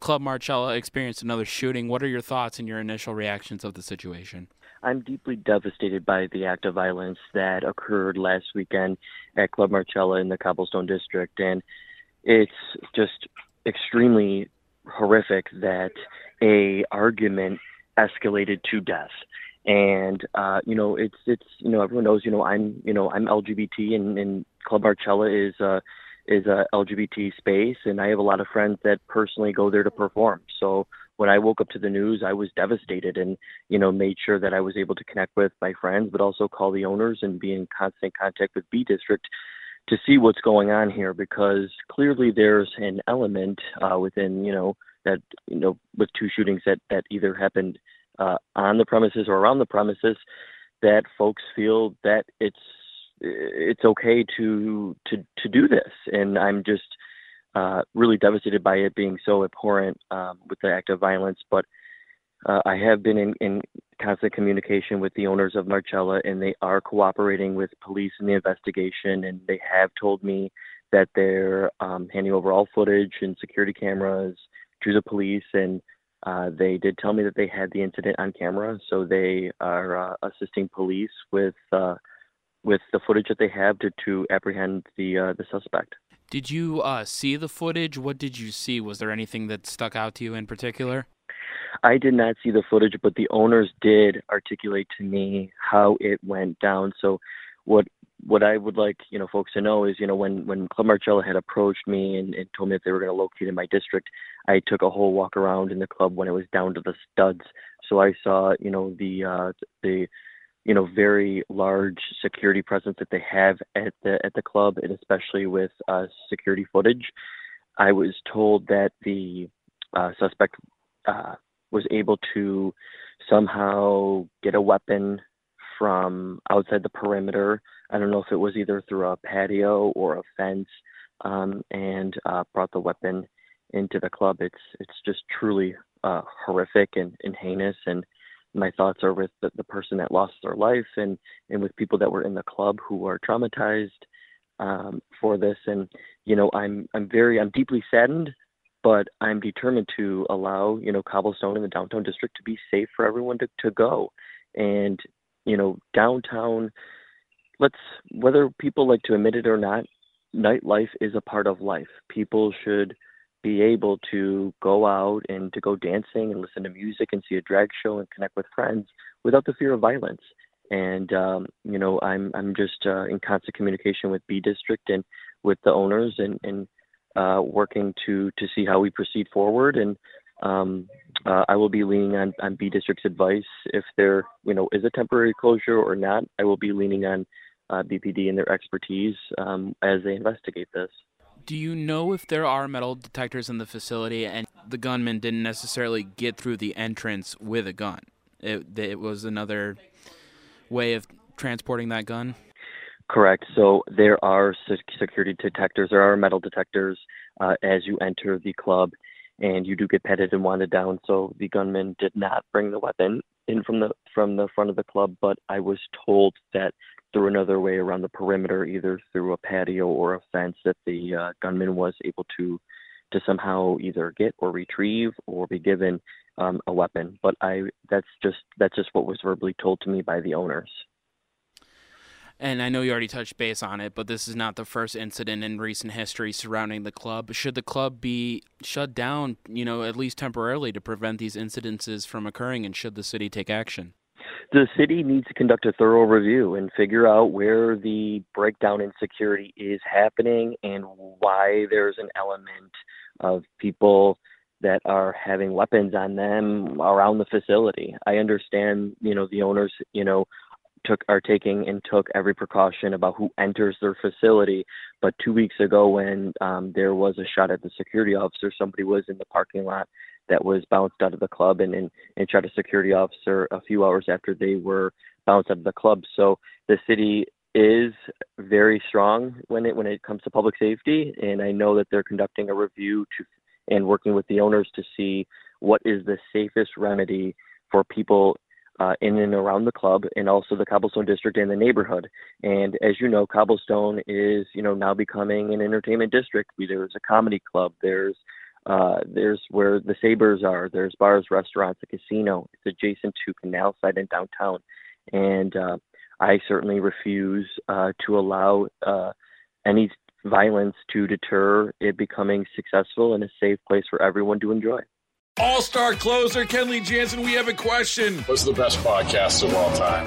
Club Marcella experienced another shooting. What are your thoughts and your initial reactions of the situation? I'm deeply devastated by the act of violence that occurred last weekend at Club Marcella in the Cobblestone District, and it's just extremely horrific that a argument escalated to death. And uh, you know, it's it's you know everyone knows you know I'm you know I'm LGBT and, and Club Marcella is uh, is a LGBT space, and I have a lot of friends that personally go there to perform. So when I woke up to the news, I was devastated, and you know made sure that I was able to connect with my friends, but also call the owners and be in constant contact with B District to see what's going on here because clearly there's an element uh, within you know that you know with two shootings that that either happened uh, on the premises or around the premises that folks feel that it's it's okay to to to do this, and I'm just uh, really devastated by it being so abhorrent um, with the act of violence. But uh, I have been in, in constant communication with the owners of Marcella, and they are cooperating with police in the investigation, and they have told me that they're um, handing over all footage and security cameras to the police, and uh, they did tell me that they had the incident on camera, so they are uh, assisting police with uh, with the footage that they have to, to apprehend the uh, the suspect. Did you uh, see the footage? What did you see? Was there anything that stuck out to you in particular? I did not see the footage, but the owners did articulate to me how it went down. So, what what I would like you know folks to know is you know when when Club Marcella had approached me and, and told me that they were going to locate in my district, I took a whole walk around in the club when it was down to the studs. So I saw you know the uh, the you know very large security presence that they have at the at the club, and especially with uh, security footage. I was told that the uh, suspect uh, was able to somehow get a weapon from outside the perimeter. I don't know if it was either through a patio or a fence, um, and uh, brought the weapon into the club. It's it's just truly uh, horrific and, and heinous, and my thoughts are with the, the person that lost their life and and with people that were in the club who are traumatized um, for this. And you know i'm i'm very i'm deeply saddened but i'm determined to allow you know cobblestone in the downtown district to be safe for everyone to, to go. And you know downtown let's whether people like to admit it or not nightlife is a part of life. People should be able to go out and to go dancing and listen to music and see a drag show and connect with friends without the fear of violence. And um, you know, I'm I'm just uh, in constant communication with B District and with the owners and and uh, working to to see how we proceed forward. And um, uh, I will be leaning on on B District's advice if there you know is a temporary closure or not. I will be leaning on uh, BPD and their expertise um, as they investigate this. Do you know if there are metal detectors in the facility and the gunman didn't necessarily get through the entrance with a gun? It, it was another way of transporting that gun? Correct. So there are security detectors, there are metal detectors uh, as you enter the club, and you do get petted and wanded down. So the gunman did not bring the weapon in from the from the front of the club, but I was told that through another way around the perimeter, either through a patio or a fence, that the uh, gunman was able to to somehow either get or retrieve or be given um, a weapon. But I that's just that's just what was verbally told to me by the owners. And I know you already touched base on it, but this is not the first incident in recent history surrounding the club. Should the club be shut down, you know, at least temporarily to prevent these incidences from occurring, and should the city take action? The city needs to conduct a thorough review and figure out where the breakdown in security is happening and why there's an element of people that are having weapons on them around the facility. I understand, you know, the owners, you know, took are taking and took every precaution about who enters their facility. But two weeks ago, when um, there was a shot at the security officer, somebody was in the parking lot that was bounced out of the club and, and, and shot a security officer a few hours after they were bounced out of the club. So the city is very strong when it when it comes to public safety, and I know that they're conducting a review to and working with the owners to see what is the safest remedy for people uh, in and around the club and also the cobblestone district and the neighborhood and as you know cobblestone is you know now becoming an entertainment district there's a comedy club there's uh, there's where the Sabres are there's bars restaurants a casino it's adjacent to canal side in downtown and uh, i certainly refuse uh, to allow uh, any violence to deter it becoming successful and a safe place for everyone to enjoy all star closer, Kenley Jansen, we have a question. What's the best podcast of all time?